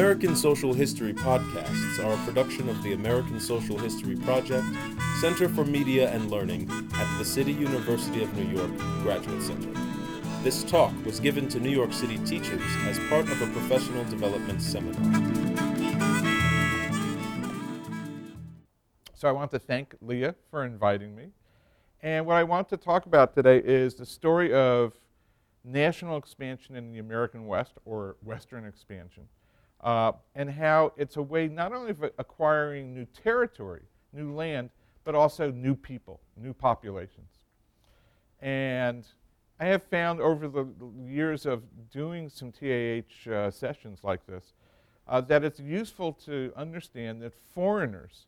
American Social History podcasts are a production of the American Social History Project, Center for Media and Learning at the City University of New York Graduate Center. This talk was given to New York City teachers as part of a professional development seminar. So I want to thank Leah for inviting me. And what I want to talk about today is the story of national expansion in the American West, or Western expansion, uh, and how it's a way not only of acquiring new territory, new land, but also new people, new populations. And I have found over the years of doing some TAH uh, sessions like this uh, that it's useful to understand that foreigners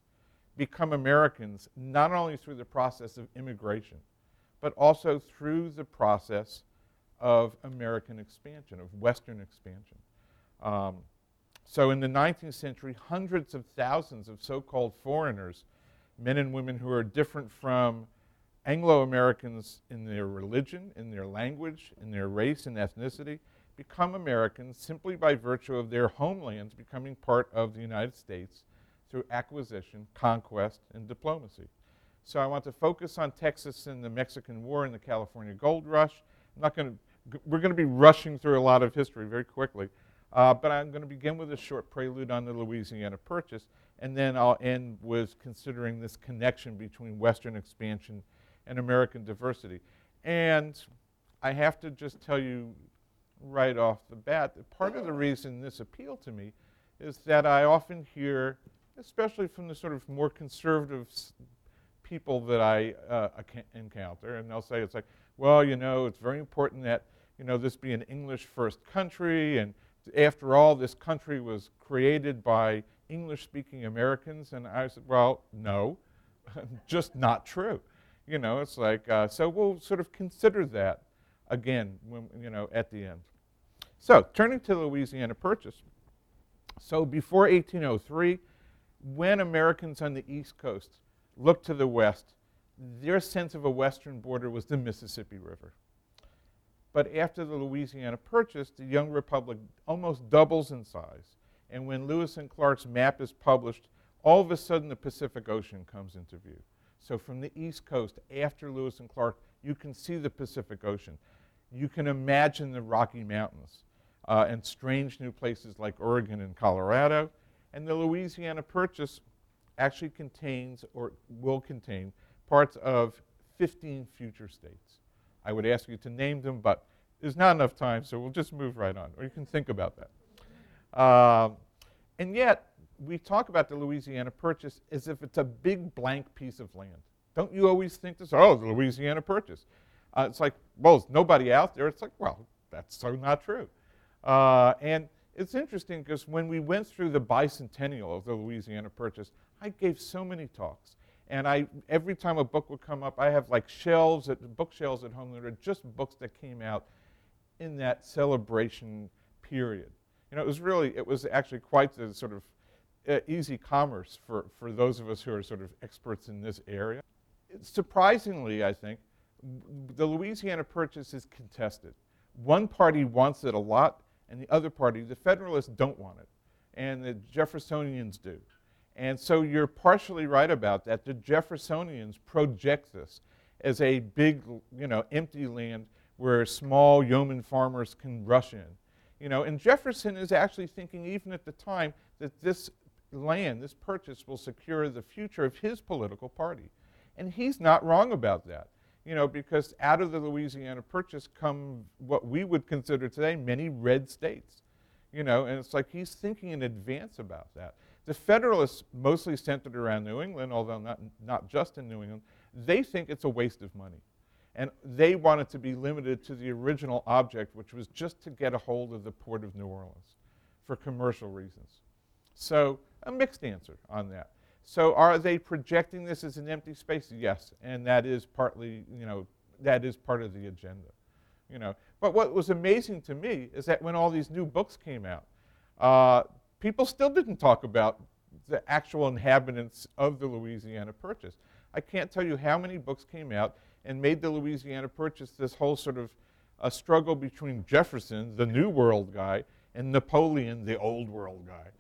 become Americans not only through the process of immigration, but also through the process of American expansion, of Western expansion. Um, so in the 19th century, hundreds of thousands of so called foreigners, men and women who are different from Anglo Americans in their religion, in their language, in their race and ethnicity, become Americans simply by virtue of their homelands becoming part of the United States through acquisition, conquest, and diplomacy. So I want to focus on Texas and the Mexican War and the California Gold Rush. I'm not going to, we're going to be rushing through a lot of history very quickly, uh, but I'm going to begin with a short prelude on the Louisiana Purchase, and then I'll end with considering this connection between Western expansion and American diversity. And I have to just tell you right off the bat that part of the reason this appealed to me is that I often hear especially from the sort of more conservative people that I uh, encounter, and they'll say it's like, well, you know, it's very important that you know this be an English-first country, and after all, this country was created by English-speaking Americans. And I said, well, no, just not true. You know, it's like uh, so we'll sort of consider that again, when, you know, at the end. So turning to the Louisiana Purchase. So before 1803 when Americans on the East Coast looked to the West, their sense of a Western border was the Mississippi River. But after the Louisiana Purchase, the young republic almost doubles in size. And when Lewis and Clark's map is published, all of a sudden the Pacific Ocean comes into view. So from the East Coast, after Lewis and Clark, you can see the Pacific Ocean. You can imagine the Rocky Mountains uh, and strange new places like Oregon and Colorado. And the Louisiana Purchase actually contains or will contain parts of 15 future states. I would ask you to name them, but there's not enough time, so we'll just move right on, or you can think about that. Um, and yet, we talk about the Louisiana Purchase as if it's a big blank piece of land. Don't you always think this? Oh, the Louisiana Purchase. Uh, it's like, well, nobody out there. It's like, well, that's so not true. Uh, and it's interesting because when we went through the bicentennial of the Louisiana Purchase, I gave so many talks. And I, every time a book would come up, I have like shelves, at, bookshelves at home that are just books that came out in that celebration period. You know, it was really, it was actually quite the sort of uh, easy commerce for, for those of us who are sort of experts in this area. Surprisingly, I think, the Louisiana Purchase is contested. One party wants it a lot, and the other party, the Federalists, don't want it, and the Jeffersonians do. And so you're partially right about that. The Jeffersonians project this as a big, you know, empty land where small yeoman farmers can rush in. You know, and Jefferson is actually thinking, even at the time, that this land, this purchase, will secure the future of his political party. And he's not wrong about that you know, because out of the Louisiana Purchase come what we would consider today many red states, you know, and it's like he's thinking in advance about that. The Federalists, mostly centered around New England, although not, not just in New England, they think it's a waste of money. And they want it to be limited to the original object, which was just to get a hold of the port of New Orleans for commercial reasons. So, a mixed answer on that. So are they projecting this as an empty space? Yes, and that is partly, you know, that is part of the agenda. You know, but what was amazing to me is that when all these new books came out, uh, people still didn't talk about the actual inhabitants of the Louisiana Purchase. I can't tell you how many books came out and made the Louisiana Purchase this whole sort of a struggle between Jefferson, the New World guy, and Napoleon, the old world guy.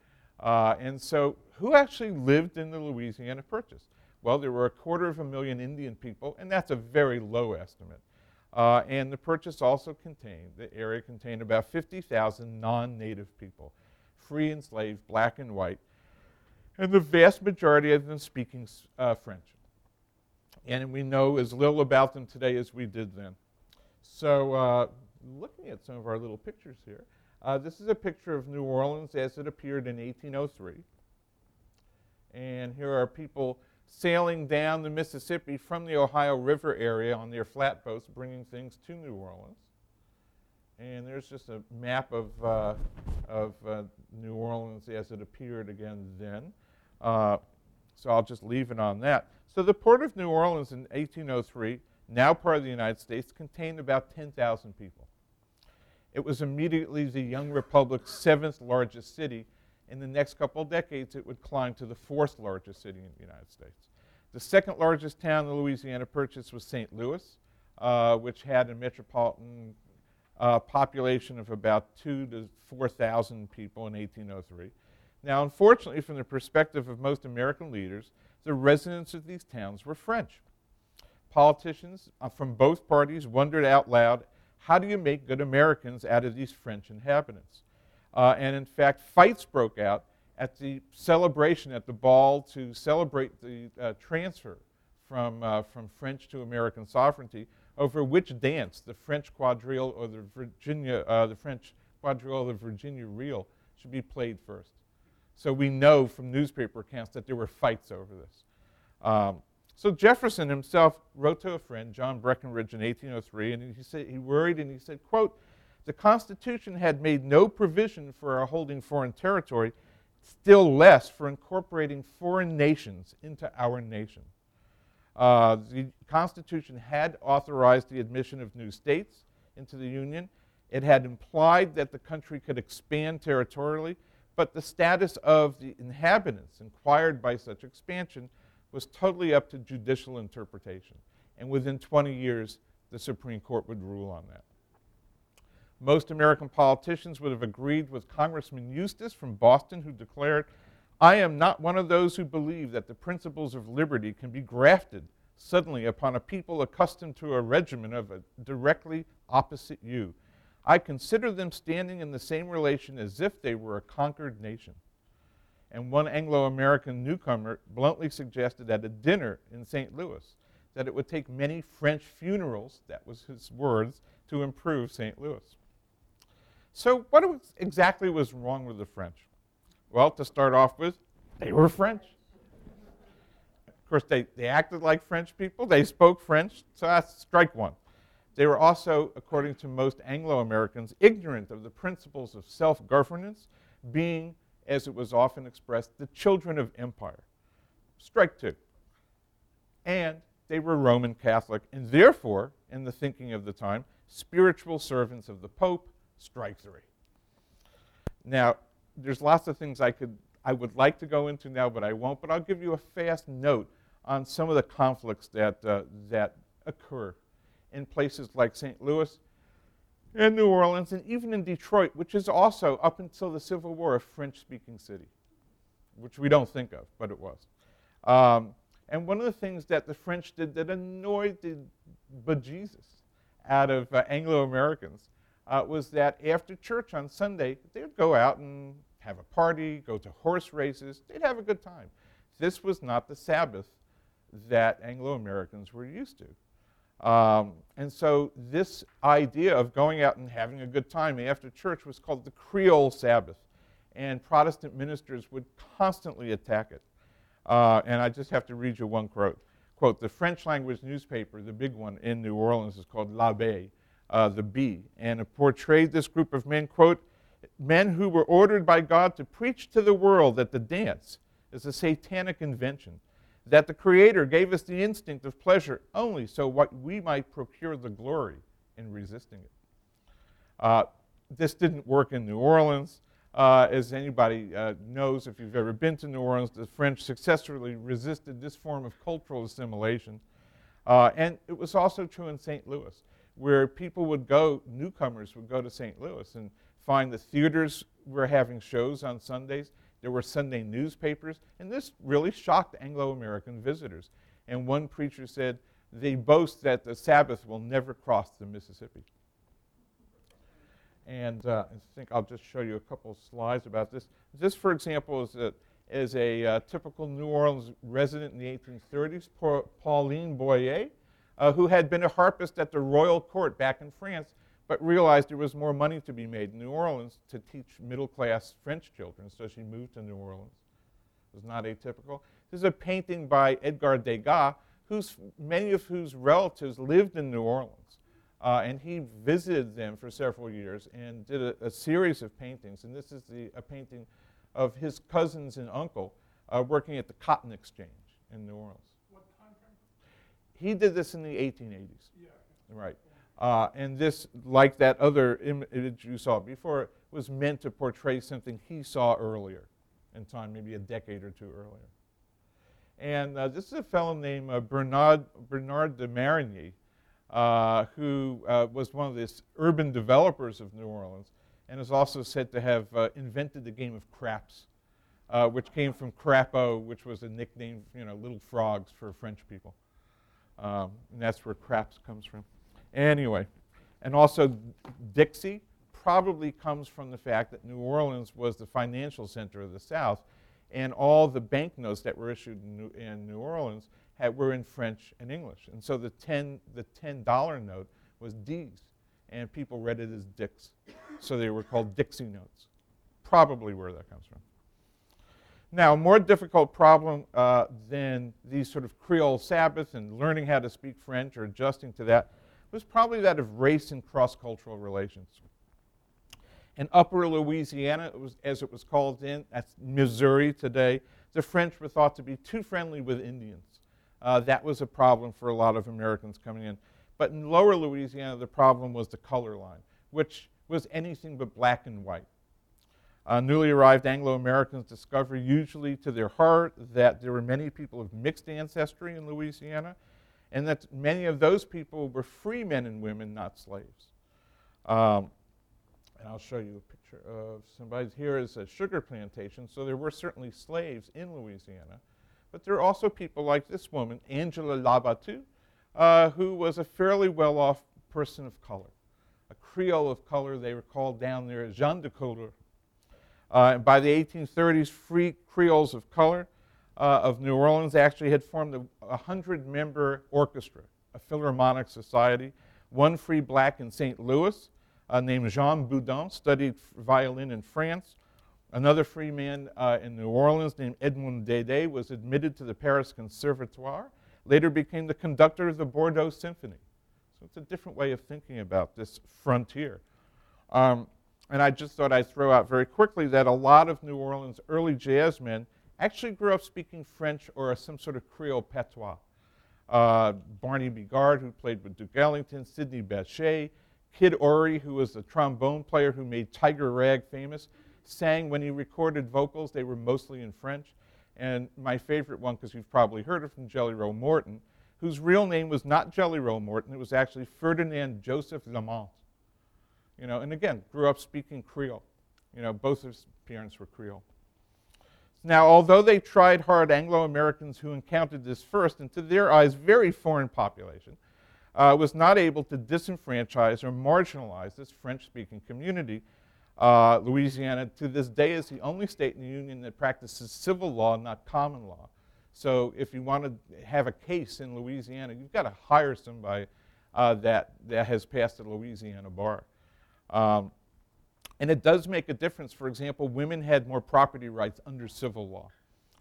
Uh, and so, who actually lived in the Louisiana Purchase? Well, there were a quarter of a million Indian people, and that's a very low estimate. Uh, and the purchase also contained, the area contained about 50,000 non native people, free and slave, black and white, and the vast majority of them speaking uh, French. And we know as little about them today as we did then. So, uh, looking at some of our little pictures here, uh, this is a picture of New Orleans as it appeared in 1803. And here are people sailing down the Mississippi from the Ohio River area on their flatboats, bringing things to New Orleans. And there's just a map of, uh, of uh, New Orleans as it appeared again then. Uh, so I'll just leave it on that. So the port of New Orleans in 1803, now part of the United States, contained about 10,000 people. It was immediately the young republic's seventh largest city. In the next couple of decades, it would climb to the fourth largest city in the United States. The second largest town the Louisiana Purchase was St. Louis, uh, which had a metropolitan uh, population of about two to 4,000 people in 1803. Now, unfortunately, from the perspective of most American leaders, the residents of these towns were French. Politicians uh, from both parties wondered out loud how do you make good Americans out of these French inhabitants? Uh, and in fact, fights broke out at the celebration at the ball to celebrate the uh, transfer from, uh, from French to American sovereignty over which dance, the French quadrille or the Virginia, uh, the French quadrille or the Virginia reel, should be played first. So we know from newspaper accounts that there were fights over this. Um, so Jefferson himself wrote to a friend, John Breckinridge, in 1803, and he said he worried and he said, "quote The Constitution had made no provision for our holding foreign territory, still less for incorporating foreign nations into our nation. Uh, the Constitution had authorized the admission of new states into the Union. It had implied that the country could expand territorially, but the status of the inhabitants inquired by such expansion was totally up to judicial interpretation. And within 20 years, the Supreme Court would rule on that. Most American politicians would have agreed with Congressman Eustis from Boston, who declared, I am not one of those who believe that the principles of liberty can be grafted suddenly upon a people accustomed to a regimen of a directly opposite you. I consider them standing in the same relation as if they were a conquered nation and one Anglo American newcomer bluntly suggested at a dinner in St. Louis that it would take many French funerals, that was his words, to improve St. Louis. So, what exactly was wrong with the French? Well, to start off with, they were French. Of course, they, they acted like French people, they spoke French, so that's strike one. They were also, according to most Anglo Americans, ignorant of the principles of self governance, being as it was often expressed, the children of empire. Strike two. And they were Roman Catholic, and therefore, in the thinking of the time, spiritual servants of the Pope. Strike three. Now, there's lots of things I could I would like to go into now, but I won't. But I'll give you a fast note on some of the conflicts that uh, that occur in places like St. Louis and New Orleans, and even in Detroit, which is also, up until the Civil War, a French speaking city, which we don't think of, but it was. Um, and one of the things that the French did that annoyed the bejesus out of uh, Anglo Americans uh, was that after church on Sunday, they would go out and have a party, go to horse races, they'd have a good time. This was not the Sabbath that Anglo Americans were used to. Um, and so this idea of going out and having a good time after church was called the Creole Sabbath. And Protestant ministers would constantly attack it. Uh, and I just have to read you one quote. Quote, the French language newspaper, the big one in New Orleans, is called L'Abeille, uh, the Bee, and it portrayed this group of men, quote, men who were ordered by God to preach to the world that the dance is a satanic invention that the Creator gave us the instinct of pleasure only so what we might procure the glory in resisting it. Uh, this didn't work in New Orleans. Uh, as anybody uh, knows, if you've ever been to New Orleans, the French successfully resisted this form of cultural assimilation. Uh, and it was also true in St. Louis, where people would go, newcomers would go to St. Louis and find the theaters were having shows on Sundays. There were Sunday newspapers, and this really shocked Anglo American visitors. And one preacher said, They boast that the Sabbath will never cross the Mississippi. And uh, I think I'll just show you a couple slides about this. This, for example, is a, is a uh, typical New Orleans resident in the 1830s, Pauline Boyer, uh, who had been a harpist at the royal court back in France, but realized there was more money to be made in New Orleans to teach middle class French children, so she moved to New Orleans. It was not atypical. This is a painting by Edgar Degas, whose, many of whose relatives lived in New Orleans. Uh, and he visited them for several years and did a, a series of paintings. And this is the, a painting of his cousins and uncle uh, working at the Cotton Exchange in New Orleans. What time frame? He did this in the 1880s. Yeah. Right. Uh, and this, like that other image you saw before, was meant to portray something he saw earlier in time, maybe a decade or two earlier. And uh, this is a fellow named uh, Bernard, Bernard de Marigny, uh, who uh, was one of the urban developers of New Orleans and is also said to have uh, invented the game of craps, uh, which came from crapaud, which was a nickname, you know, little frogs for French people. Um, and that's where craps comes from. Anyway, and also Dixie probably comes from the fact that New Orleans was the financial center of the South, and all the banknotes that were issued in New, in New Orleans had, were in French and English. And so the 10, the $10 note was D's, and people read it as Dix. So they were called Dixie notes. Probably where that comes from. Now, a more difficult problem uh, than these sort of Creole Sabbaths and learning how to speak French or adjusting to that was probably that of race and cross cultural relations. In Upper Louisiana, it was, as it was called then, that's Missouri today, the French were thought to be too friendly with Indians uh, that was a problem for a lot of Americans coming in. But in lower Louisiana, the problem was the color line, which was anything but black and white. Uh, newly arrived Anglo Americans discover, usually to their heart, that there were many people of mixed ancestry in Louisiana, and that many of those people were free men and women, not slaves. Um, and I'll show you a picture of somebody. Here is a sugar plantation, so there were certainly slaves in Louisiana. But there are also people like this woman, Angela Labatut, uh, who was a fairly well off person of color, a Creole of color. They were called down there gens de couleur. Uh, by the 1830s, free Creoles of color uh, of New Orleans actually had formed a 100 member orchestra, a philharmonic society. One free black in St. Louis uh, named Jean Boudin studied violin in France. Another free man uh, in New Orleans named Edmond Dede was admitted to the Paris Conservatoire, later became the conductor of the Bordeaux Symphony. So it's a different way of thinking about this frontier. Um, and I just thought I'd throw out very quickly that a lot of New Orleans early jazz men actually grew up speaking French or some sort of Creole patois. Uh, Barney Bigard, who played with Duke Ellington, Sidney Bechet, Kid Ory, who was the trombone player who made Tiger Rag famous, sang when he recorded vocals, they were mostly in French. And my favorite one, because you've probably heard it from Jelly Roll Morton, whose real name was not Jelly Roll Morton, it was actually Ferdinand Joseph Lamothe. You know, and again, grew up speaking Creole. You know, both his parents were Creole. Now, although they tried hard, Anglo Americans who encountered this first, and to their eyes, very foreign population, uh, was not able to disenfranchise or marginalize this French speaking community uh, Louisiana, to this day, is the only state in the Union that practices civil law, not common law. So if you want to have a case in Louisiana, you've got to hire somebody uh, that, that has passed the Louisiana bar. Um, and it does make a difference. For example, women had more property rights under civil law.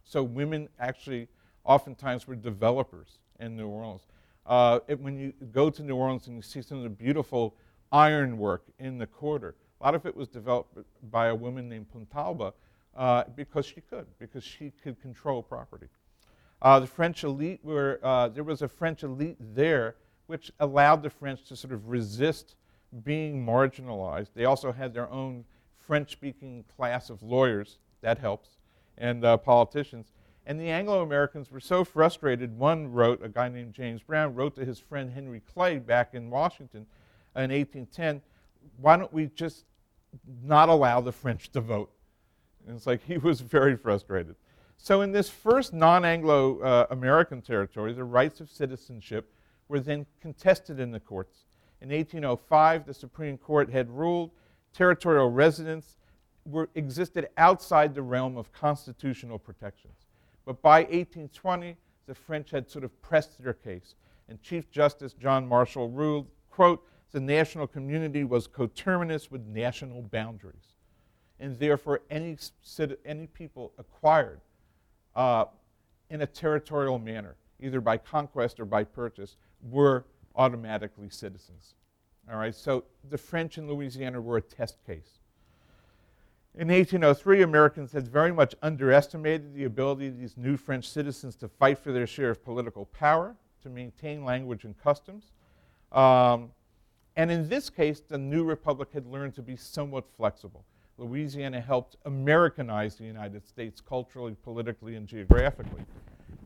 So women actually oftentimes were developers in New Orleans. Uh, it, when you go to New Orleans and you see some of the beautiful ironwork in the quarter, a lot of it was developed by a woman named Pontalba uh, because she could, because she could control property. Uh, the French elite were, uh, there was a French elite there which allowed the French to sort of resist being marginalized. They also had their own French speaking class of lawyers, that helps, and uh, politicians. And the Anglo Americans were so frustrated, one wrote, a guy named James Brown wrote to his friend Henry Clay back in Washington in 1810, why don't we just not allow the French to vote? And it's like he was very frustrated. So, in this first non Anglo uh, American territory, the rights of citizenship were then contested in the courts. In 1805, the Supreme Court had ruled territorial residents were, existed outside the realm of constitutional protections. But by 1820, the French had sort of pressed their case, and Chief Justice John Marshall ruled, quote, the national community was coterminous with national boundaries, and therefore any, any people acquired uh, in a territorial manner, either by conquest or by purchase, were automatically citizens. All right, so the French in Louisiana were a test case. In 1803, Americans had very much underestimated the ability of these new French citizens to fight for their share of political power, to maintain language and customs. Um, and in this case, the new republic had learned to be somewhat flexible. Louisiana helped Americanize the United States culturally, politically, and geographically.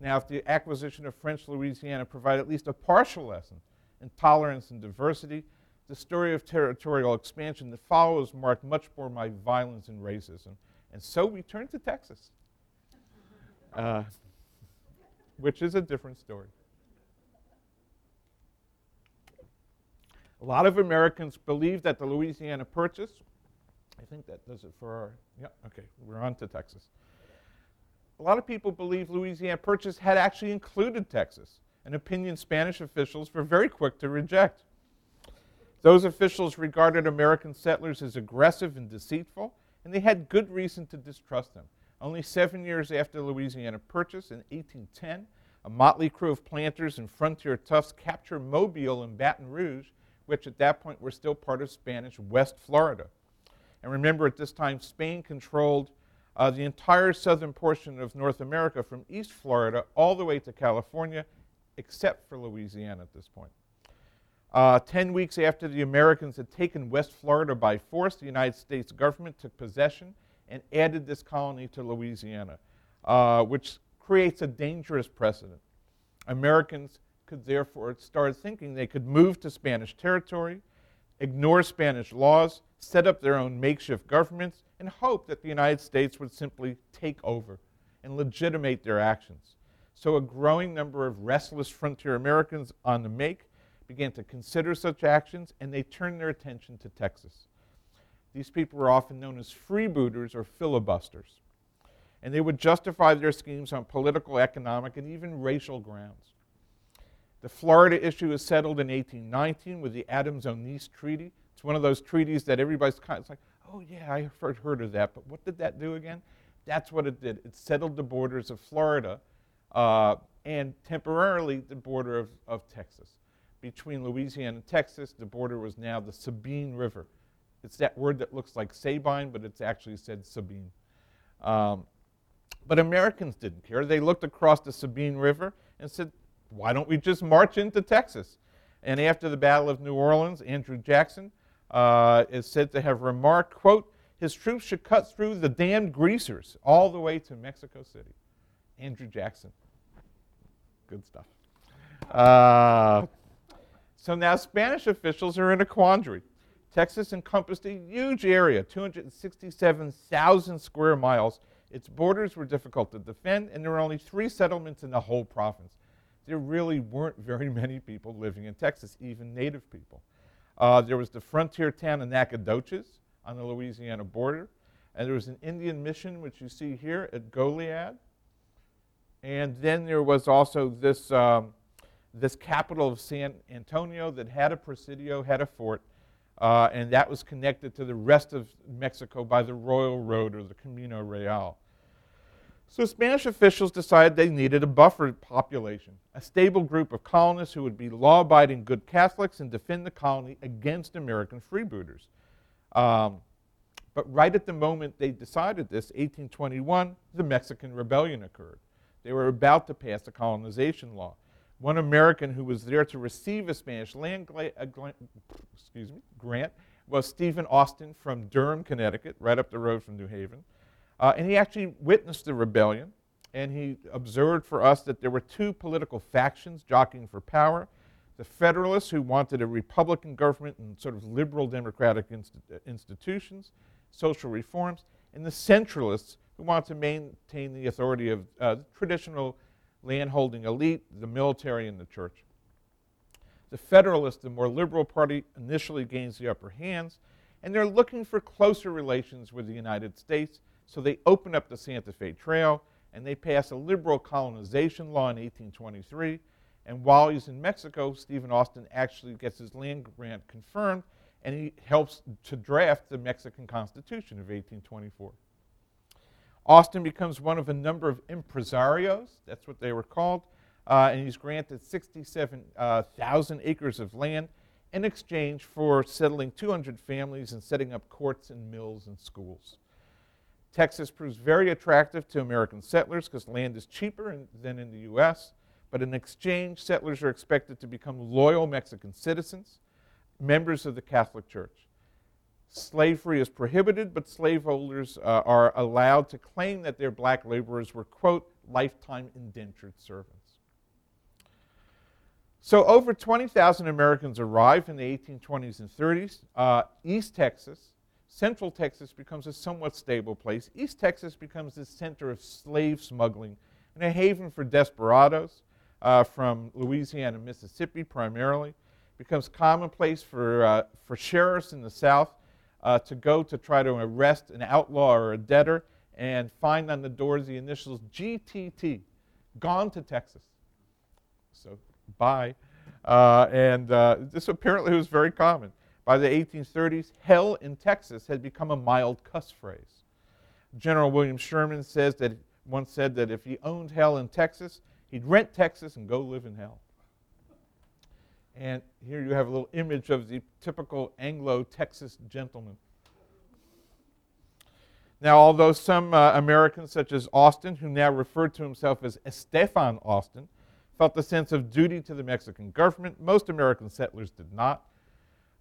Now, if the acquisition of French Louisiana provided at least a partial lesson in tolerance and diversity, the story of territorial expansion that follows marked much more by violence and racism. And so we turn to Texas, uh, which is a different story. A lot of Americans believe that the Louisiana Purchase, I think that does it for our, yeah, okay, we're on to Texas. A lot of people believe Louisiana Purchase had actually included Texas, an opinion Spanish officials were very quick to reject. Those officials regarded American settlers as aggressive and deceitful, and they had good reason to distrust them. Only seven years after Louisiana Purchase, in 1810, a motley crew of planters and frontier toughs captured Mobile and Baton Rouge, which at that point were still part of Spanish West Florida. And remember, at this time, Spain controlled uh, the entire southern portion of North America from East Florida all the way to California, except for Louisiana at this point. Uh, ten weeks after the Americans had taken West Florida by force, the United States government took possession and added this colony to Louisiana, uh, which creates a dangerous precedent. Americans could therefore start thinking they could move to Spanish territory, ignore Spanish laws, set up their own makeshift governments, and hope that the United States would simply take over and legitimate their actions. So, a growing number of restless frontier Americans on the make began to consider such actions, and they turned their attention to Texas. These people were often known as freebooters or filibusters, and they would justify their schemes on political, economic, and even racial grounds. The Florida issue was settled in 1819 with the Adams-Onís Treaty. It's one of those treaties that everybody's kind of like, oh yeah, I heard of that, but what did that do again? That's what it did. It settled the borders of Florida uh, and temporarily the border of, of Texas between Louisiana and Texas, the border was now the Sabine River. It's that word that looks like Sabine, but it's actually said Sabine. Um, but Americans didn't care. They looked across the Sabine River and said, why don't we just march into Texas? And after the Battle of New Orleans, Andrew Jackson uh, is said to have remarked, quote, his troops should cut through the damned greasers all the way to Mexico City. Andrew Jackson. Good stuff. Uh, so now Spanish officials are in a quandary. Texas encompassed a huge area, 267,000 square miles. Its borders were difficult to defend, and there were only three settlements in the whole province. There really weren't very many people living in Texas, even native people. Uh, there was the frontier town of Nacogdoches on the Louisiana border, and there was an Indian mission, which you see here at Goliad. And then there was also this um, this capital of San Antonio that had a presidio, had a fort, uh, and that was connected to the rest of Mexico by the Royal Road or the Camino Real. So Spanish officials decided they needed a buffer population, a stable group of colonists who would be law abiding good Catholics and defend the colony against American freebooters. Um, but right at the moment they decided this, 1821, the Mexican Rebellion occurred. They were about to pass a colonization law. One American who was there to receive a Spanish land gla- gla- excuse me, grant was Stephen Austin from Durham, Connecticut, right up the road from New Haven. Uh, and he actually witnessed the rebellion, and he observed for us that there were two political factions jockeying for power. the Federalists, who wanted a Republican government and sort of liberal democratic uh, institutions, social reforms, and the Centralists, who wanted to maintain the authority of uh, the traditional landholding elite, the military, and the church. The Federalists, the more liberal party, initially gains the upper hands, and they're looking for closer relations with the United States, so they open up the Santa Fe Trail and they pass a liberal colonization law in 1823. And while he's in Mexico, Stephen Austin actually gets his land grant confirmed and he helps to draft the Mexican Constitution of 1824. Austin becomes one of a number of impresarios, that's what they were called, uh, and he's granted 67,000 uh, acres of land in exchange for settling 200 families and setting up courts and mills and schools. Texas proves very attractive to American settlers because land is cheaper in, than in the U.S., but in exchange, settlers are expected to become loyal Mexican citizens, members of the Catholic Church. Slavery is prohibited, but slaveholders uh, are allowed to claim that their black laborers were, quote, lifetime indentured servants. So, over 20,000 Americans arrive in the 1820s and 30s. Uh, East Texas, Central Texas becomes a somewhat stable place. East Texas becomes the center of slave smuggling and a haven for desperados uh, from Louisiana and Mississippi primarily. Becomes commonplace for, uh, for sheriffs in the South uh, to go to try to arrest an outlaw or a debtor and find on the doors the initials GTT, gone to Texas. So, bye. Uh, and uh, this apparently was very common. By the 1830s, hell in Texas had become a mild cuss phrase. General William Sherman says that once said that if he owned hell in Texas, he'd rent Texas and go live in hell. And here you have a little image of the typical Anglo Texas gentleman. Now, although some uh, Americans, such as Austin, who now referred to himself as Estefan Austin, felt a sense of duty to the Mexican government, most American settlers did not.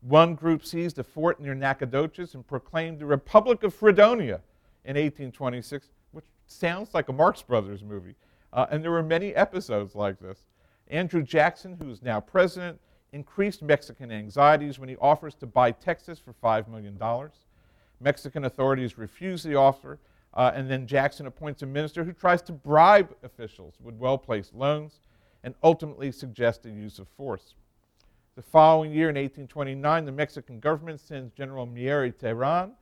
One group seized a fort near Nacogdoches and proclaimed the Republic of Fredonia in 1826, which sounds like a Marx Brothers movie. Uh, and there were many episodes like this. Andrew Jackson, who is now president, increased Mexican anxieties when he offers to buy Texas for $5 million. Mexican authorities refuse the offer, uh, and then Jackson appoints a minister who tries to bribe officials with well placed loans and ultimately suggests the use of force. The following year, in 1829, the Mexican government sends General Mier y Terán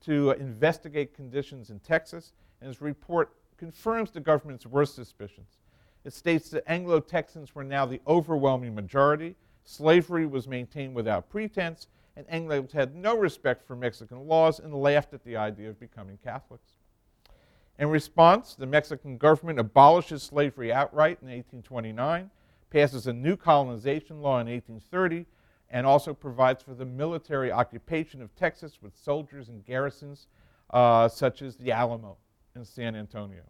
to investigate conditions in Texas, and his report confirms the government's worst suspicions. It states that Anglo Texans were now the overwhelming majority, slavery was maintained without pretense, and Anglos had no respect for Mexican laws and laughed at the idea of becoming Catholics. In response, the Mexican government abolishes slavery outright in 1829 passes a new colonization law in 1830, and also provides for the military occupation of Texas with soldiers and garrisons uh, such as the Alamo in San Antonio.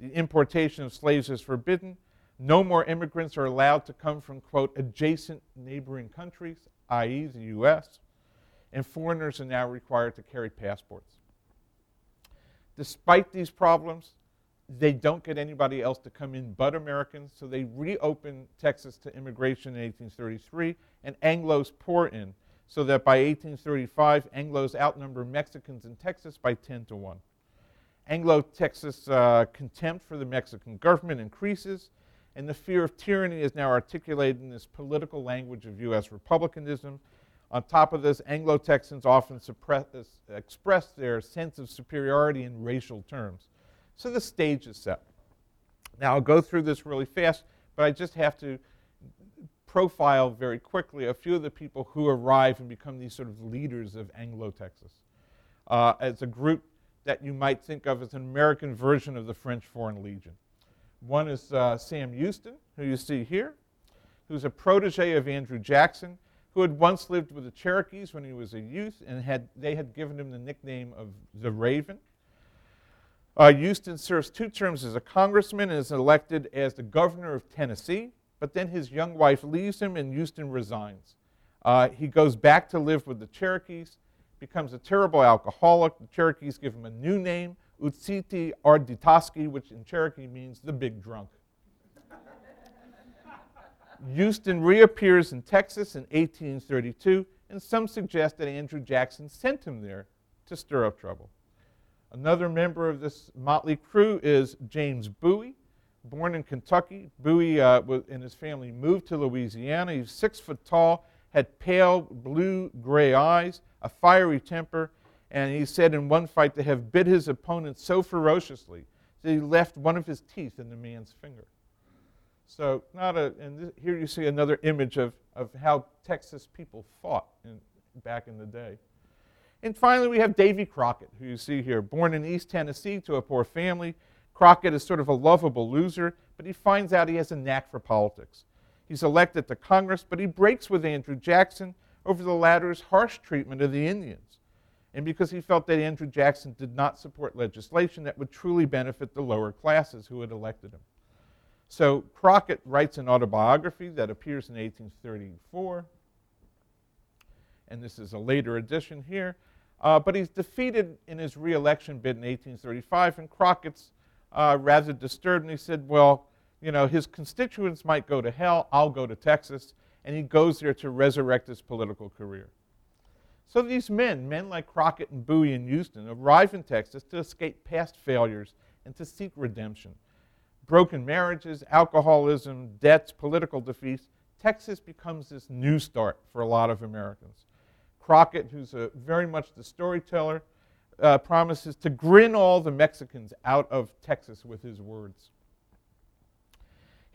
The importation of slaves is forbidden. No more immigrants are allowed to come from, quote, adjacent neighboring countries, i.e., the U.S., and foreigners are now required to carry passports. Despite these problems, they don't get anybody else to come in but Americans, so they reopen Texas to immigration in 1833, and Anglos pour in, so that by 1835, Anglos outnumber Mexicans in Texas by 10 to 1. Anglo Texas uh, contempt for the Mexican government increases, and the fear of tyranny is now articulated in this political language of U.S. republicanism. On top of this, Anglo Texans often suppress, express their sense of superiority in racial terms. So the stage is set. Now, I'll go through this really fast, but I just have to profile very quickly a few of the people who arrive and become these sort of leaders of Anglo Texas. Uh, as a group that you might think of as an American version of the French Foreign Legion. One is uh, Sam Houston, who you see here, who's a protege of Andrew Jackson, who had once lived with the Cherokees when he was a youth, and had, they had given him the nickname of the Raven. Uh, Houston serves two terms as a congressman and is elected as the governor of Tennessee, but then his young wife leaves him and Houston resigns. Uh, he goes back to live with the Cherokees, becomes a terrible alcoholic. The Cherokees give him a new name, Utsiti Arditaski, which in Cherokee means the big drunk. Houston reappears in Texas in 1832, and some suggest that Andrew Jackson sent him there to stir up trouble. Another member of this motley crew is James Bowie. Born in Kentucky, Bowie uh, and his family moved to Louisiana. He's six foot tall, had pale blue gray eyes, a fiery temper, and he said in one fight to have bit his opponent so ferociously that he left one of his teeth in the man's finger. So, not a, and this, here you see another image of, of how Texas people fought in, back in the day. And finally, we have Davy Crockett, who you see here. Born in East Tennessee to a poor family, Crockett is sort of a lovable loser, but he finds out he has a knack for politics. He's elected to Congress, but he breaks with Andrew Jackson over the latter's harsh treatment of the Indians, and because he felt that Andrew Jackson did not support legislation that would truly benefit the lower classes who had elected him. So Crockett writes an autobiography that appears in 1834, and this is a later edition here. Uh, but he's defeated in his reelection bid in 1835, and Crockett's uh, rather disturbed, and he said, Well, you know, his constituents might go to hell, I'll go to Texas. And he goes there to resurrect his political career. So these men, men like Crockett and Bowie and Houston, arrive in Texas to escape past failures and to seek redemption broken marriages, alcoholism, debts, political defeats, Texas becomes this new start for a lot of Americans. Crockett, who's a, very much the storyteller, uh, promises to grin all the Mexicans out of Texas with his words.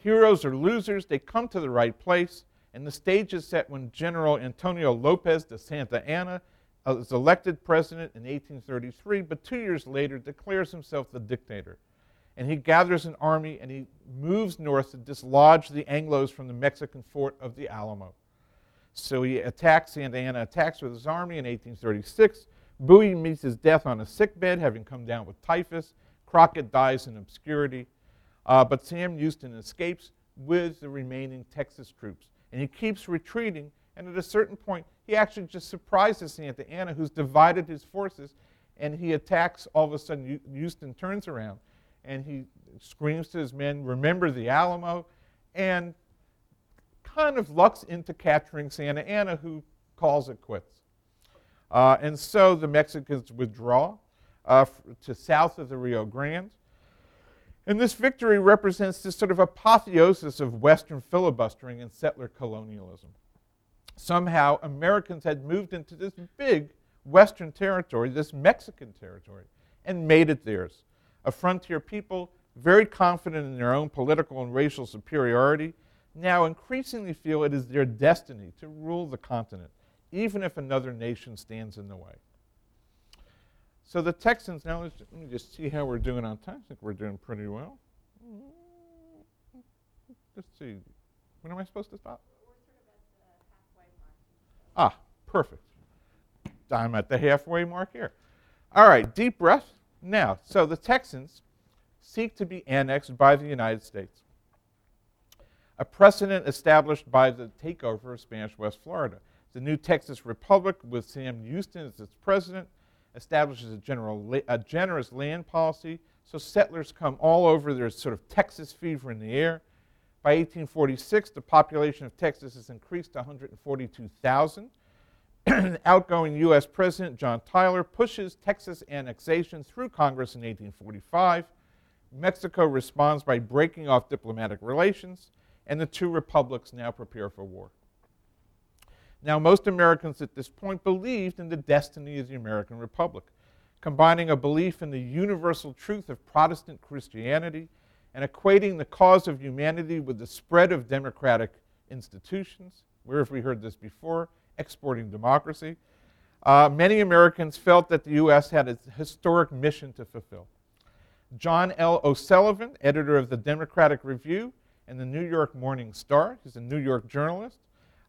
Heroes or losers, they come to the right place, and the stage is set when General Antonio Lopez de Santa Anna uh, is elected president in 1833, but two years later declares himself the dictator and he gathers an army and he moves north to dislodge the Anglos from the Mexican fort of the Alamo. So he attacks Santa Anna, attacks with his army in 1836. Bowie meets his death on a sickbed, having come down with typhus. Crockett dies in obscurity. Uh, but Sam Houston escapes with the remaining Texas troops. And he keeps retreating. And at a certain point, he actually just surprises Santa Anna, who's divided his forces. And he attacks. All of a sudden, Houston turns around and he screams to his men, Remember the Alamo, and kind of lucks into capturing Santa Anna, who calls it quits. Uh, and so the Mexicans withdraw uh, to south of the Rio Grande. And this victory represents this sort of apotheosis of Western filibustering and settler colonialism. Somehow, Americans had moved into this big Western territory, this Mexican territory, and made it theirs a frontier people, very confident in their own political and racial superiority, now increasingly feel it is their destiny to rule the continent, even if another nation stands in the way. So the Texans, now let me just see how we're doing on time. I think we're doing pretty well. Let's see. When am I supposed to stop? Ah, perfect. I'm at the halfway mark here. All right, deep breath. Now, so the Texans seek to be annexed by the United States, a precedent established by the takeover of Spanish West Florida. The new Texas Republic, with Sam Houston as its president, establishes a, general, a generous land policy, so settlers come all over. There's sort of Texas fever in the air. By 1846, the population of Texas has increased to 142,000. outgoing U.S. President John Tyler pushes Texas annexation through Congress in 1845. Mexico responds by breaking off diplomatic relations, and the two republics now prepare for war. Now, most Americans at this point believed in the destiny of the American Republic, combining a belief in the universal truth of Protestant Christianity and equating the cause of humanity with the spread of democratic institutions. Where have we heard this before? exporting democracy. Uh, many Americans felt that the U.S. had a historic mission to fulfill. John L. O'Sullivan, editor of the Democratic Review and the New York Morning Star, he's a New York journalist,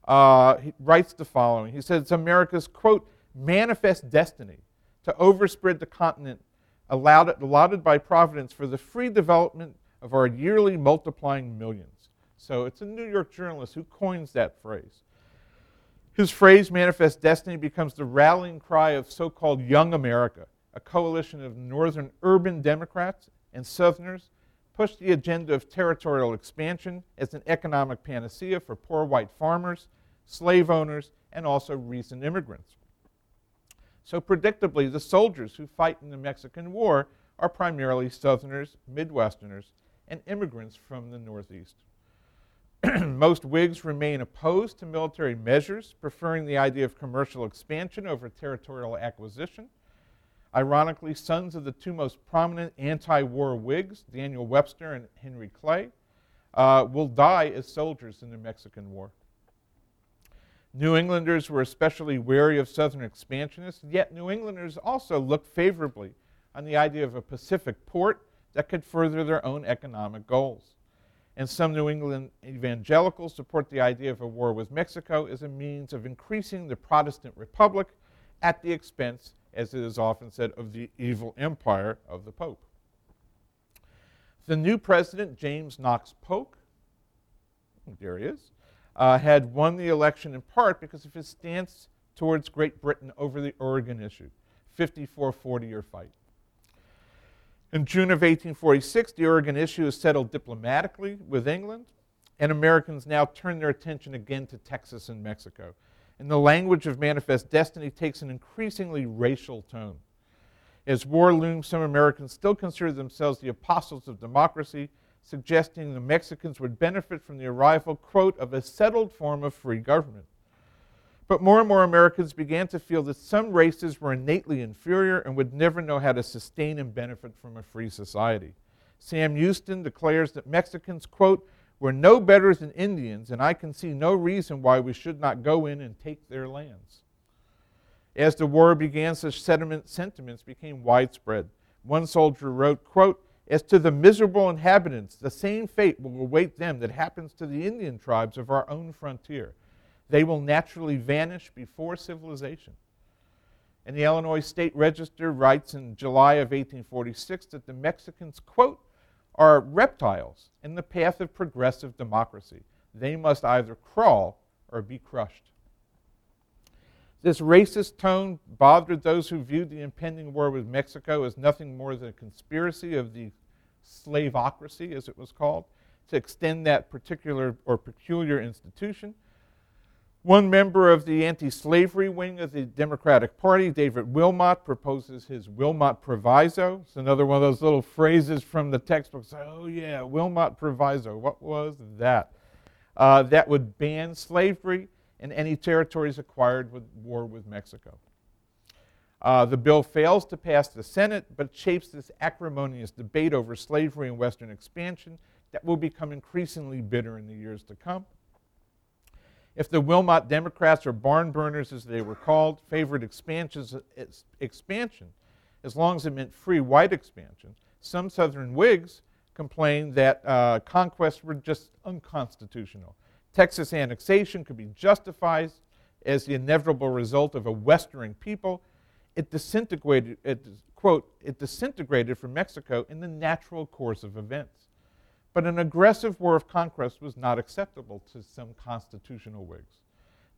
uh, writes the following. He says, It's America's, quote, manifest destiny to overspread the continent allowed, allotted by Providence for the free development of our yearly multiplying millions. So it's a New York journalist who coins that phrase. His phrase, Manifest Destiny, becomes the rallying cry of so called Young America, a coalition of northern urban Democrats and Southerners pushed the agenda of territorial expansion as an economic panacea for poor white farmers, slave owners, and also recent immigrants. So, predictably, the soldiers who fight in the Mexican War are primarily Southerners, Midwesterners, and immigrants from the Northeast. Most Whigs remain opposed to military measures, preferring the idea of commercial expansion over territorial acquisition. Ironically, sons of the two most prominent anti war Whigs, Daniel Webster and Henry Clay, uh, will die as soldiers in the Mexican War. New Englanders were especially wary of Southern expansionists, yet New Englanders also looked favorably on the idea of a Pacific port that could further their own economic goals. And some New England evangelicals support the idea of a war with Mexico as a means of increasing the Protestant Republic at the expense, as it is often said, of the evil empire of the Pope. The new president, James Knox Polk, there he is, uh, had won the election in part because of his stance towards Great Britain over the Oregon issue 54 40 year fight. In June of 1846, the Oregon issue is settled diplomatically with England, and Americans now turn their attention again to Texas and Mexico. And the language of Manifest Destiny takes an increasingly racial tone. As war looms, some Americans still consider themselves the apostles of democracy, suggesting the Mexicans would benefit from the arrival, quote, of a settled form of free government. But more and more Americans began to feel that some races were innately inferior and would never know how to sustain and benefit from a free society. Sam Houston declares that Mexicans, quote, were no better than Indians, and I can see no reason why we should not go in and take their lands. As the war began, such sentiments became widespread. One soldier wrote, quote, As to the miserable inhabitants, the same fate will await them that happens to the Indian tribes of our own frontier they will naturally vanish before civilization. And the Illinois State Register writes in July of 1846 that the Mexicans, quote, are reptiles in the path of progressive democracy. They must either crawl or be crushed. This racist tone bothered those who viewed the impending war with Mexico as nothing more than a conspiracy of the slaveocracy, as it was called, to extend that particular or peculiar institution one member of the anti slavery wing of the Democratic Party, David Wilmot, proposes his Wilmot Proviso. It's another one of those little phrases from the textbooks. Oh, yeah, Wilmot Proviso. What was that? Uh, that would ban slavery in any territories acquired with war with Mexico. Uh, the bill fails to pass the Senate, but shapes this acrimonious debate over slavery and Western expansion that will become increasingly bitter in the years to come. If the Wilmot Democrats, or barn burners as they were called, favored expansion as long as it meant free white expansion, some Southern Whigs complained that uh, conquests were just unconstitutional. Texas annexation could be justified as the inevitable result of a westering people. It disintegrated, it, quote, it disintegrated from Mexico in the natural course of events. But an aggressive war of conquest was not acceptable to some constitutional Whigs.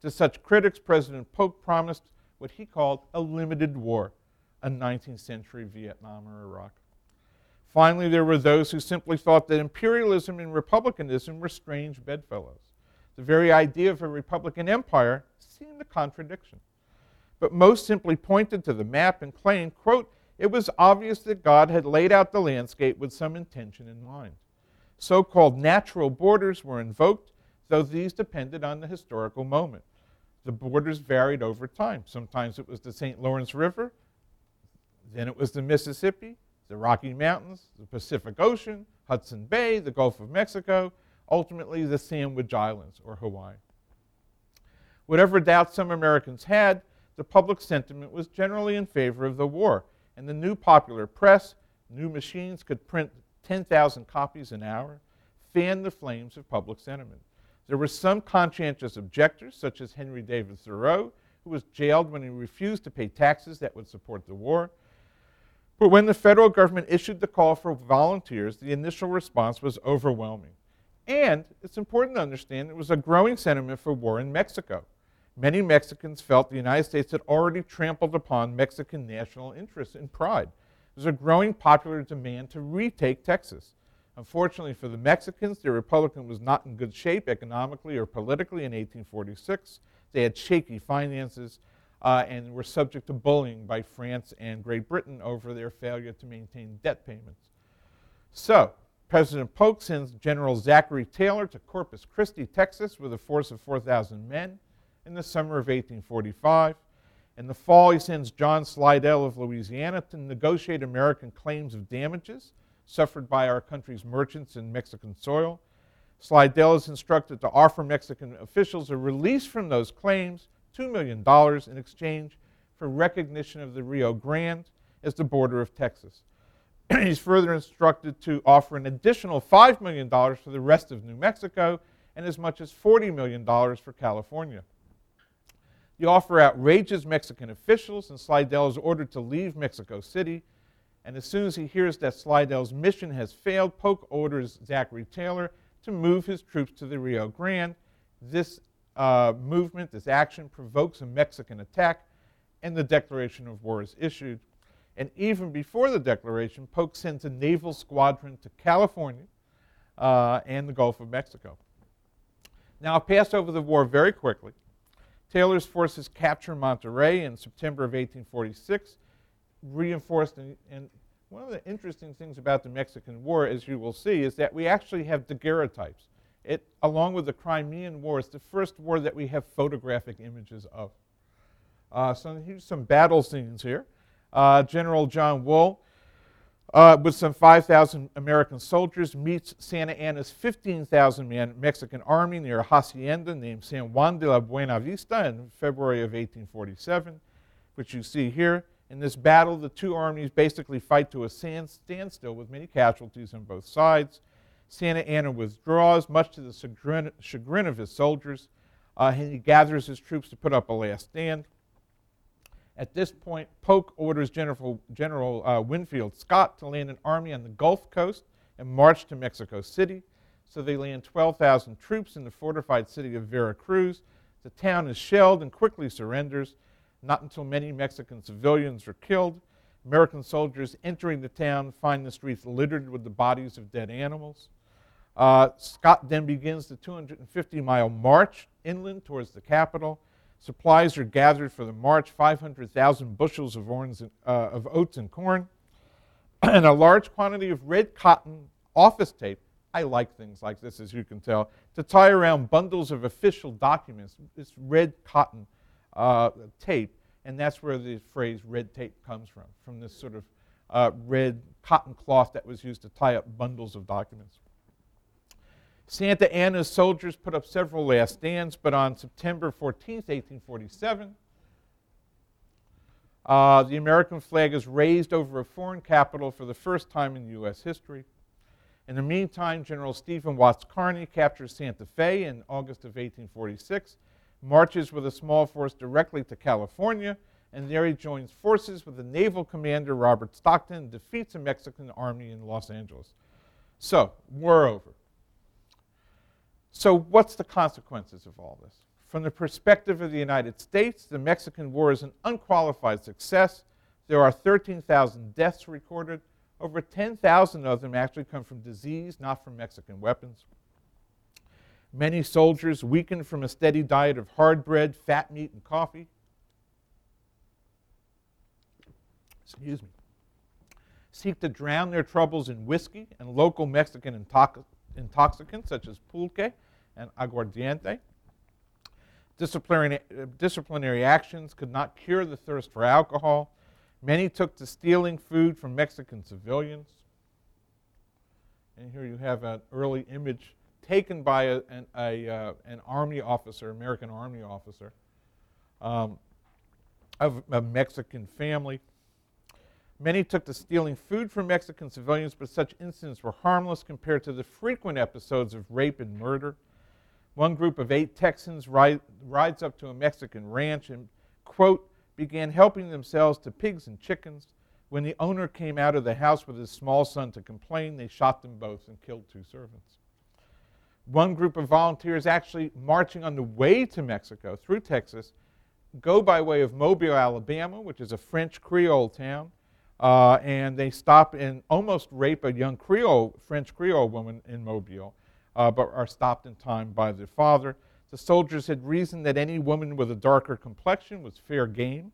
To such critics, President Polk promised what he called a limited war, a 19th century Vietnam or Iraq. Finally, there were those who simply thought that imperialism and republicanism were strange bedfellows. The very idea of a republican empire seemed a contradiction. But most simply pointed to the map and claimed, quote, it was obvious that God had laid out the landscape with some intention in mind. So called natural borders were invoked, though these depended on the historical moment. The borders varied over time. Sometimes it was the St. Lawrence River, then it was the Mississippi, the Rocky Mountains, the Pacific Ocean, Hudson Bay, the Gulf of Mexico, ultimately the Sandwich Islands or Hawaii. Whatever doubts some Americans had, the public sentiment was generally in favor of the war, and the new popular press, new machines could print 10,000 copies an hour, fanned the flames of public sentiment. There were some conscientious objectors, such as Henry David Thoreau, who was jailed when he refused to pay taxes that would support the war. But when the federal government issued the call for volunteers, the initial response was overwhelming. And it's important to understand it was a growing sentiment for war in Mexico. Many Mexicans felt the United States had already trampled upon Mexican national interests and pride there's a growing popular demand to retake Texas. Unfortunately for the Mexicans, the Republic was not in good shape economically or politically in 1846. They had shaky finances uh, and were subject to bullying by France and Great Britain over their failure to maintain debt payments. So, President Polk sends General Zachary Taylor to Corpus Christi, Texas, with a force of 4,000 men in the summer of 1845. In the fall, he sends John Slidell of Louisiana to negotiate American claims of damages suffered by our country's merchants in Mexican soil. Slidell is instructed to offer Mexican officials a release from those claims, $2 million, in exchange for recognition of the Rio Grande as the border of Texas. He's further instructed to offer an additional $5 million for the rest of New Mexico and as much as $40 million for California. The offer outrages Mexican officials, and Slidell is ordered to leave Mexico City. And as soon as he hears that Slidell's mission has failed, Polk orders Zachary Taylor to move his troops to the Rio Grande. This uh, movement, this action, provokes a Mexican attack, and the declaration of war is issued. And even before the declaration, Polk sends a naval squadron to California uh, and the Gulf of Mexico. Now, I'll pass over the war very quickly. Taylor's forces capture Monterrey in September of 1846, reinforced. And, and one of the interesting things about the Mexican War, as you will see, is that we actually have daguerreotypes. It, along with the Crimean War, is the first war that we have photographic images of. Uh, so here's some battle scenes here. Uh, General John Wool uh, with some 5,000 American soldiers, meets Santa Anna's 15,000 man Mexican army near a hacienda named San Juan de la Buena Vista in February of 1847, which you see here. In this battle, the two armies basically fight to a standstill with many casualties on both sides. Santa Anna withdraws, much to the chagrin, chagrin of his soldiers, uh, and he gathers his troops to put up a last stand. At this point, Polk orders General, General uh, Winfield Scott to land an army on the Gulf Coast and march to Mexico City. So they land 12,000 troops in the fortified city of Veracruz. The town is shelled and quickly surrenders. Not until many Mexican civilians are killed. American soldiers entering the town find the streets littered with the bodies of dead animals. Uh, Scott then begins the 250 mile march inland towards the capital. Supplies are gathered for the march 500,000 bushels of, orange, uh, of oats and corn, and a large quantity of red cotton office tape. I like things like this, as you can tell, to tie around bundles of official documents. This red cotton uh, tape, and that's where the phrase red tape comes from, from this sort of uh, red cotton cloth that was used to tie up bundles of documents. Santa Anna's soldiers put up several last stands, but on September 14, 1847, uh, the American flag is raised over a foreign capital for the first time in U.S. history. In the meantime, General Stephen Watts Kearny captures Santa Fe in August of 1846, marches with a small force directly to California, and there he joins forces with the naval commander Robert Stockton and defeats a Mexican army in Los Angeles. So, war over. So, what's the consequences of all this? From the perspective of the United States, the Mexican War is an unqualified success. There are 13,000 deaths recorded. Over 10,000 of them actually come from disease, not from Mexican weapons. Many soldiers, weakened from a steady diet of hard bread, fat meat, and coffee, excuse me, seek to drown their troubles in whiskey and local Mexican intoxicants such as pulque and aguardiente. Disciplinary, disciplinary actions could not cure the thirst for alcohol. Many took to stealing food from Mexican civilians. And here you have an early image taken by a, an, a, uh, an army officer, American army officer, um, of a Mexican family. Many took to stealing food from Mexican civilians, but such incidents were harmless compared to the frequent episodes of rape and murder one group of eight Texans ride, rides up to a Mexican ranch and, quote, began helping themselves to pigs and chickens. When the owner came out of the house with his small son to complain, they shot them both and killed two servants. One group of volunteers actually marching on the way to Mexico through Texas go by way of Mobile, Alabama, which is a French Creole town, uh, and they stop and almost rape a young Creole, French Creole woman in Mobile, uh, but are stopped in time by the father. The soldiers had reasoned that any woman with a darker complexion was fair game.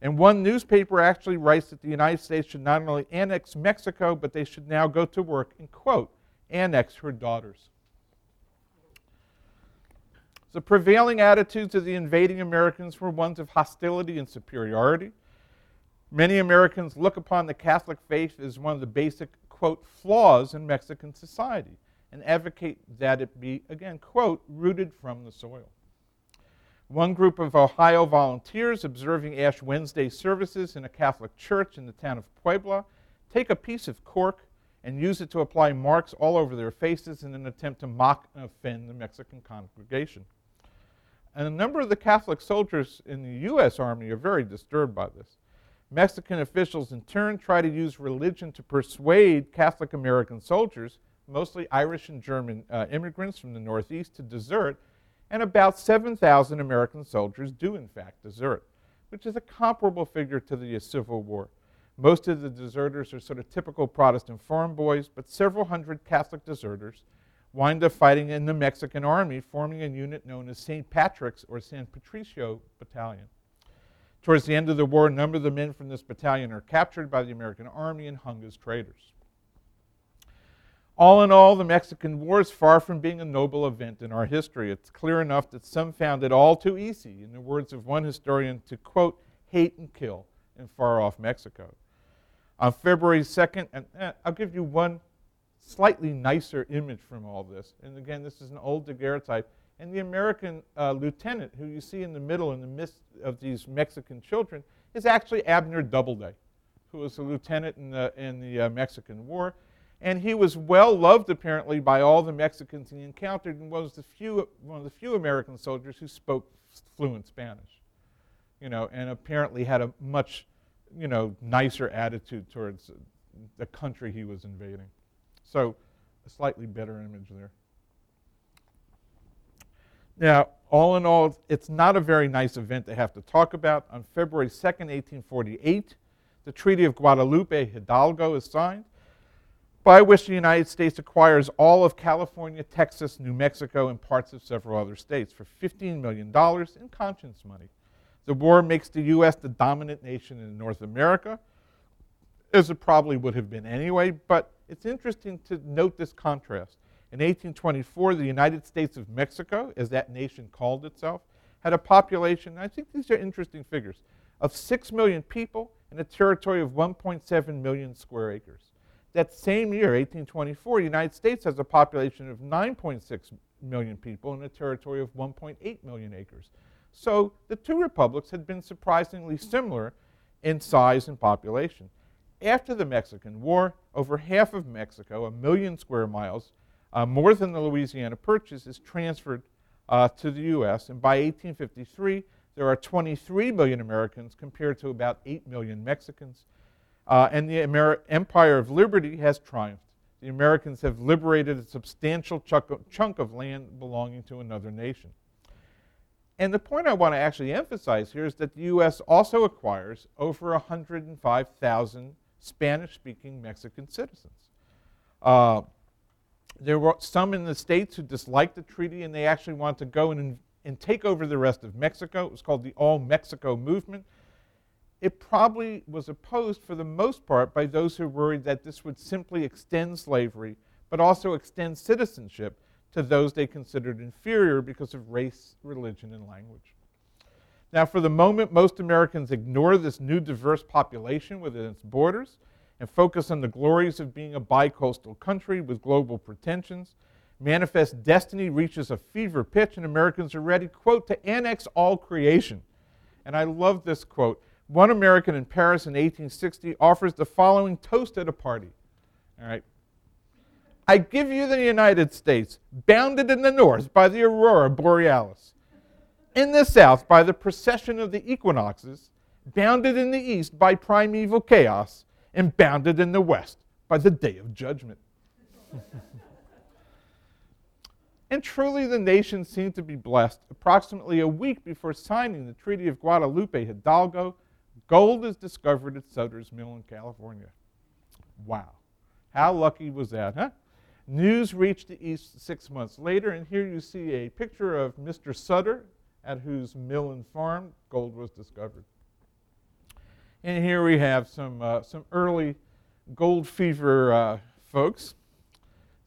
And one newspaper actually writes that the United States should not only annex Mexico, but they should now go to work and, quote, annex her daughters. The prevailing attitudes of the invading Americans were ones of hostility and superiority. Many Americans look upon the Catholic faith as one of the basic, quote, flaws in Mexican society and advocate that it be, again, quote, rooted from the soil. One group of Ohio volunteers observing Ash Wednesday services in a Catholic church in the town of Puebla take a piece of cork and use it to apply marks all over their faces in an attempt to mock and offend the Mexican congregation. And a number of the Catholic soldiers in the U.S. Army are very disturbed by this. Mexican officials, in turn, try to use religion to persuade Catholic American soldiers, mostly Irish and German uh, immigrants from the Northeast, to desert and about 7,000 American soldiers do, in fact, desert, which is a comparable figure to the Civil War. Most of the deserters are sort of typical Protestant farm boys, but several hundred Catholic deserters wind up fighting in the Mexican army, forming a unit known as St. Patrick's or San Patricio Battalion. Towards the end of the war, a number of the men from this battalion are captured by the American army and hung as traitors. All in all, the Mexican War is far from being a noble event in our history. It's clear enough that some found it all too easy, in the words of one historian, to quote, hate and kill in far off Mexico. On February 2nd, and eh, I'll give you one slightly nicer image from all this. And again, this is an old daguerreotype. And the American uh, lieutenant, who you see in the middle in the midst of these Mexican children, is actually Abner Doubleday, who was a lieutenant in the, in the uh, Mexican War. And he was well loved, apparently, by all the Mexicans he encountered and was the few, one of the few American soldiers who spoke fluent Spanish. You know, and apparently had a much, you know, nicer attitude towards the country he was invading. So, a slightly better image there. Now, all in all, it's not a very nice event to have to talk about. On February 2nd, 1848, the Treaty of Guadalupe Hidalgo is signed by which the United States acquires all of California, Texas, New Mexico, and parts of several other states for $15 million in conscience money. The war makes the U.S. the dominant nation in North America, as it probably would have been anyway, but it's interesting to note this contrast. In 1824, the United States of Mexico, as that nation called itself, had a population, I think these are interesting figures, of 6 million people and a territory of 1.7 million square acres. That same year, 1824, the United States has a population of 9.6 million people and a territory of 1.8 million acres. So the two republics had been surprisingly similar in size and population. After the Mexican War, over half of Mexico, a million square miles, uh, more than the Louisiana Purchase, is transferred uh, to the U.S. And by 1853, there are 23 million Americans compared to about 8 million Mexicans. Uh, and the Amer- Empire of Liberty has triumphed. The Americans have liberated a substantial chunk of, chunk of land belonging to another nation. And the point I want to actually emphasize here is that the U.S. also acquires over 105,000 Spanish speaking Mexican citizens. Uh, there were some in the states who disliked the treaty and they actually wanted to go and, and take over the rest of Mexico. It was called the All Mexico Movement it probably was opposed for the most part by those who worried that this would simply extend slavery, but also extend citizenship to those they considered inferior because of race, religion, and language. Now, for the moment, most Americans ignore this new diverse population within its borders and focus on the glories of being a bicoastal country with global pretensions. Manifest destiny reaches a fever pitch, and Americans are ready, quote, to annex all creation. And I love this quote one American in Paris in 1860 offers the following toast at a party. All right. I give you the United States, bounded in the north by the aurora borealis, in the south by the precession of the equinoxes, bounded in the east by primeval chaos, and bounded in the west by the day of judgment. and truly, the nation seemed to be blessed. Approximately a week before signing the Treaty of Guadalupe Hidalgo, Gold is discovered at Sutter's Mill in California. Wow. How lucky was that, huh? News reached the East six months later, and here you see a picture of Mr. Sutter, at whose mill and farm gold was discovered. And here we have some, uh, some early gold fever uh, folks.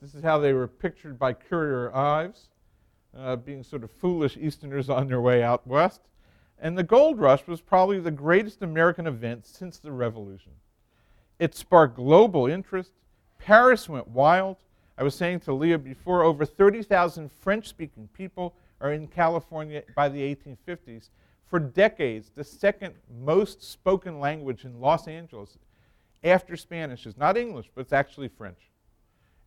This is how they were pictured by Currier Ives, uh, being sort of foolish Easterners on their way out west. And the gold rush was probably the greatest American event since the Revolution. It sparked global interest. Paris went wild. I was saying to Leah before, over 30,000 French speaking people are in California by the 1850s. For decades, the second most spoken language in Los Angeles after Spanish is not English, but it's actually French.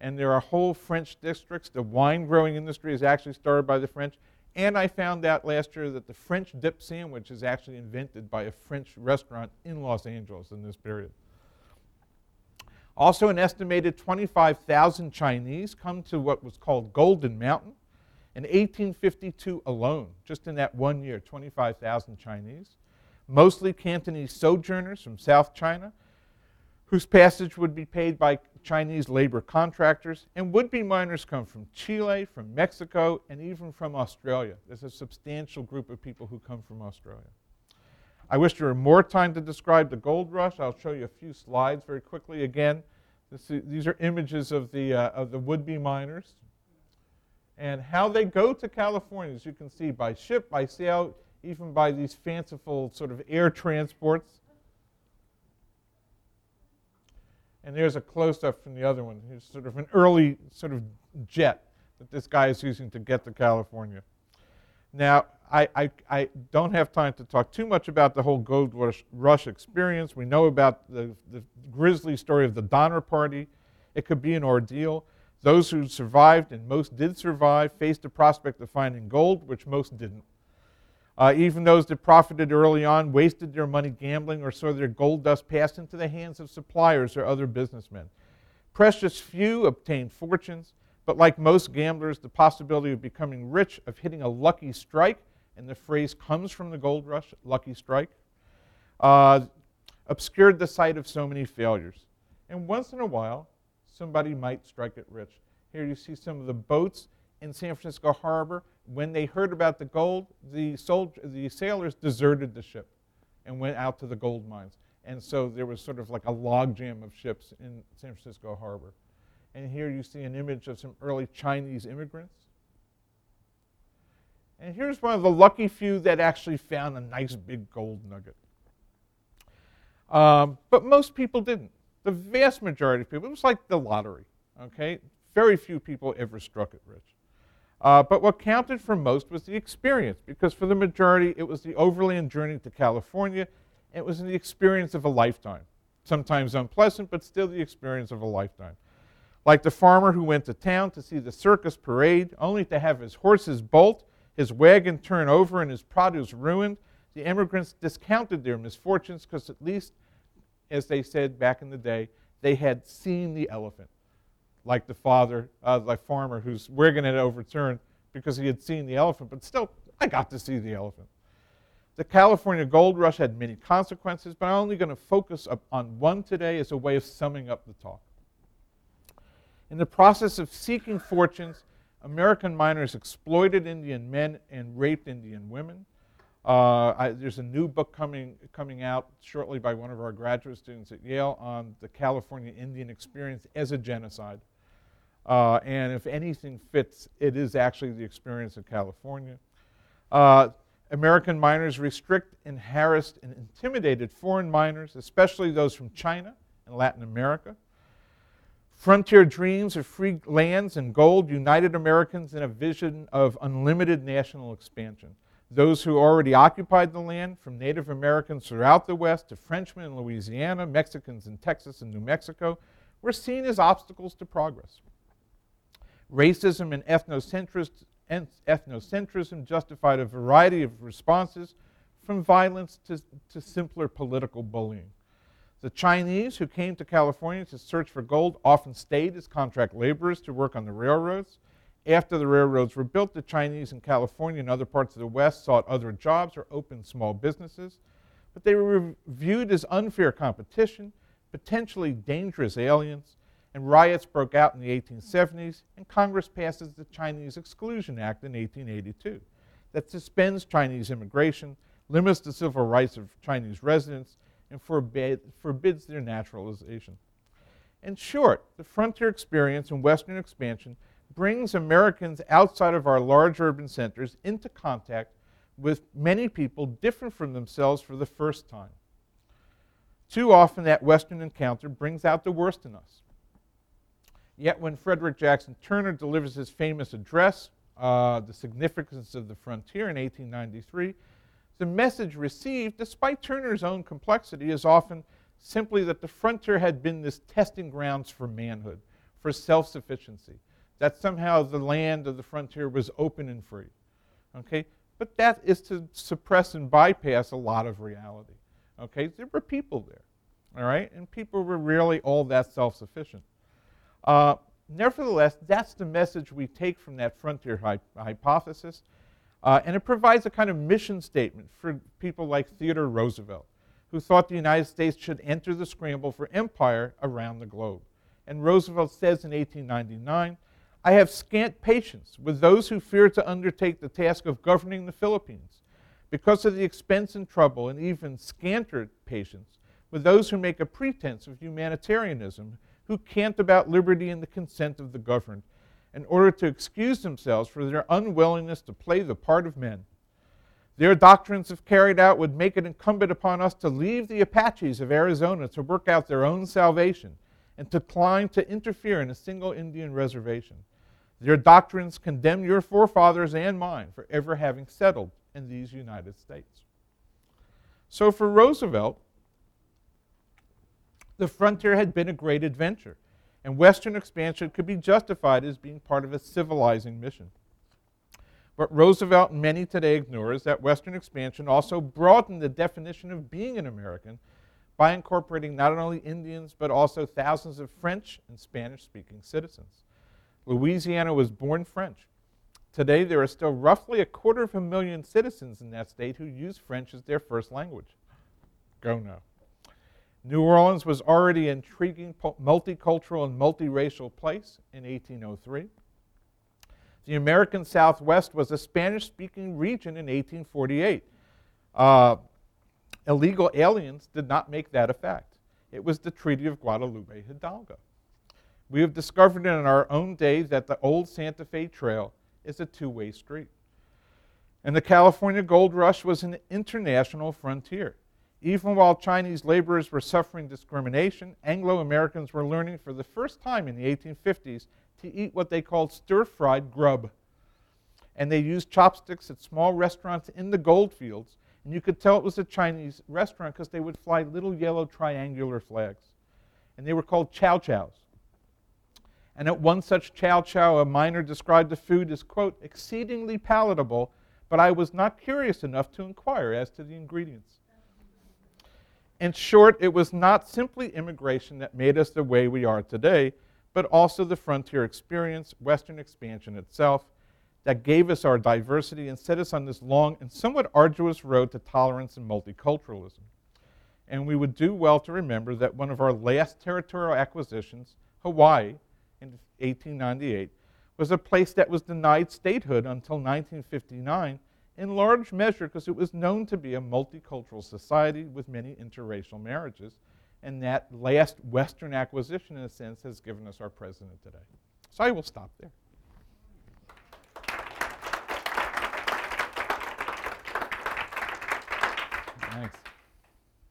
And there are whole French districts. The wine growing industry is actually started by the French. And I found out last year that the French dip sandwich is actually invented by a French restaurant in Los Angeles in this period. Also, an estimated 25,000 Chinese come to what was called Golden Mountain. In 1852 alone, just in that one year, 25,000 Chinese, mostly Cantonese sojourners from South China, whose passage would be paid by Chinese labor contractors, and would be miners come from Chile, from Mexico, and even from Australia. There's a substantial group of people who come from Australia. I wish there were more time to describe the gold rush. I'll show you a few slides very quickly. Again, this, these are images of the, uh, of the would-be miners and how they go to California, as you can see, by ship, by sail, even by these fanciful sort of air transports. And there's a close-up from the other one. Here's sort of an early sort of jet that this guy is using to get to California. Now, I, I, I, don't have time to talk too much about the whole gold rush, rush experience. We know about the, the, grisly story of the Donner Party. It could be an ordeal. Those who survived, and most did survive, faced the prospect of finding gold, which most didn't. Uh, even those that profited early on wasted their money gambling or saw their gold dust pass into the hands of suppliers or other businessmen. Precious few obtained fortunes, but like most gamblers, the possibility of becoming rich, of hitting a lucky strike, and the phrase comes from the gold rush, lucky strike, uh, obscured the sight of so many failures. And once in a while, somebody might strike it rich. Here you see some of the boats in San Francisco Harbor. When they heard about the gold, the, soldier, the sailors deserted the ship and went out to the gold mines. And so there was sort of like a logjam of ships in San Francisco Harbor. And here you see an image of some early Chinese immigrants and here's one of the lucky few that actually found a nice big gold nugget. Um, but most people didn't. The vast majority of people, it was like the lottery, okay? Very few people ever struck it rich. Uh, but what counted for most was the experience, because for the majority, it was the overland journey to California. It was the experience of a lifetime. Sometimes unpleasant, but still the experience of a lifetime. Like the farmer who went to town to see the circus parade, only to have his horses bolt his wagon turn over and his produce ruined, the immigrants discounted their misfortunes because, at least, as they said back in the day, they had seen the elephant. Like the father, uh, the farmer whose wagon had overturned because he had seen the elephant, but still, I got to see the elephant. The California gold rush had many consequences, but I'm only going to focus on one today as a way of summing up the talk. In the process of seeking fortunes, American miners exploited Indian men and raped Indian women. Uh, I, there's a new book coming, coming out shortly by one of our graduate students at Yale on the California Indian experience as a genocide. Uh, and if anything fits, it is actually the experience of California. Uh, American miners restrict and harassed and intimidated foreign miners, especially those from China and Latin America. Frontier dreams of free lands and gold united Americans in a vision of unlimited national expansion. Those who already occupied the land, from Native Americans throughout the West to Frenchmen in Louisiana, Mexicans in Texas and New Mexico, were seen as obstacles to progress. Racism and ethnocentrism justified a variety of responses, from violence to, to simpler political bullying. The Chinese who came to California to search for gold often stayed as contract laborers to work on the railroads. After the railroads were built, the Chinese in California and other parts of the West sought other jobs or opened small businesses. but they were viewed as unfair competition, potentially dangerous aliens, and riots broke out in the 1870s, and Congress passes the Chinese Exclusion Act in 1882 that suspends Chinese immigration, limits the civil rights of Chinese residents, and forbid, forbids their naturalization. In short, the frontier experience and Western expansion brings Americans outside of our large urban centers into contact with many people different from themselves for the first time. Too often, that Western encounter brings out the worst in us. Yet, when Frederick Jackson Turner delivers his famous address, uh, The Significance of the Frontier, in 1893, the message received, despite Turner's own complexity, is often simply that the frontier had been this testing grounds for manhood, for self sufficiency, that somehow the land of the frontier was open and free. Okay? But that is to suppress and bypass a lot of reality. Okay? There were people there. All right? And people were really all that self sufficient. Uh, nevertheless, that's the message we take from that frontier hy- hypothesis. Uh, and it provides a kind of mission statement for people like Theodore Roosevelt, who thought the United States should enter the scramble for empire around the globe. And Roosevelt says in 1899 I have scant patience with those who fear to undertake the task of governing the Philippines, because of the expense and trouble, and even scanter patience with those who make a pretense of humanitarianism, who cant about liberty and the consent of the governed, in order to excuse themselves for their unwillingness to play the part of men. Their doctrines, if carried out, would make it incumbent upon us to leave the Apaches of Arizona to work out their own salvation and to decline to interfere in a single Indian reservation. Their doctrines condemn your forefathers and mine for ever having settled in these United States. So for Roosevelt, the frontier had been a great adventure, and Western expansion could be justified as being part of a civilizing mission. What Roosevelt and many today ignore is that Western expansion also broadened the definition of being an American by incorporating not only Indians but also thousands of French and Spanish speaking citizens. Louisiana was born French. Today, there are still roughly a quarter of a million citizens in that state who use French as their first language. Go no. New Orleans was already an intriguing multicultural and multiracial place in 1803. The American Southwest was a Spanish speaking region in 1848. Uh, illegal aliens did not make that effect. It was the Treaty of Guadalupe Hidalgo. We have discovered in our own day that the old Santa Fe Trail is a two way street. And the California Gold Rush was an international frontier. Even while Chinese laborers were suffering discrimination, Anglo Americans were learning for the first time in the 1850s to eat what they called stir fried grub. And they used chopsticks at small restaurants in the gold fields. And you could tell it was a Chinese restaurant because they would fly little yellow triangular flags. And they were called chow chows. And at one such chow chow, a miner described the food as, quote, exceedingly palatable, but I was not curious enough to inquire as to the ingredients. In short, it was not simply immigration that made us the way we are today, but also the frontier experience, Western expansion itself, that gave us our diversity and set us on this long and somewhat arduous road to tolerance and multiculturalism. And we would do well to remember that one of our last territorial acquisitions, Hawaii, in 1898 was a place that was denied statehood until 1959, in large measure because it was known to be a multicultural society with many interracial marriages. And that last Western acquisition, in a sense, has given us our president today. So I will stop there. Thanks.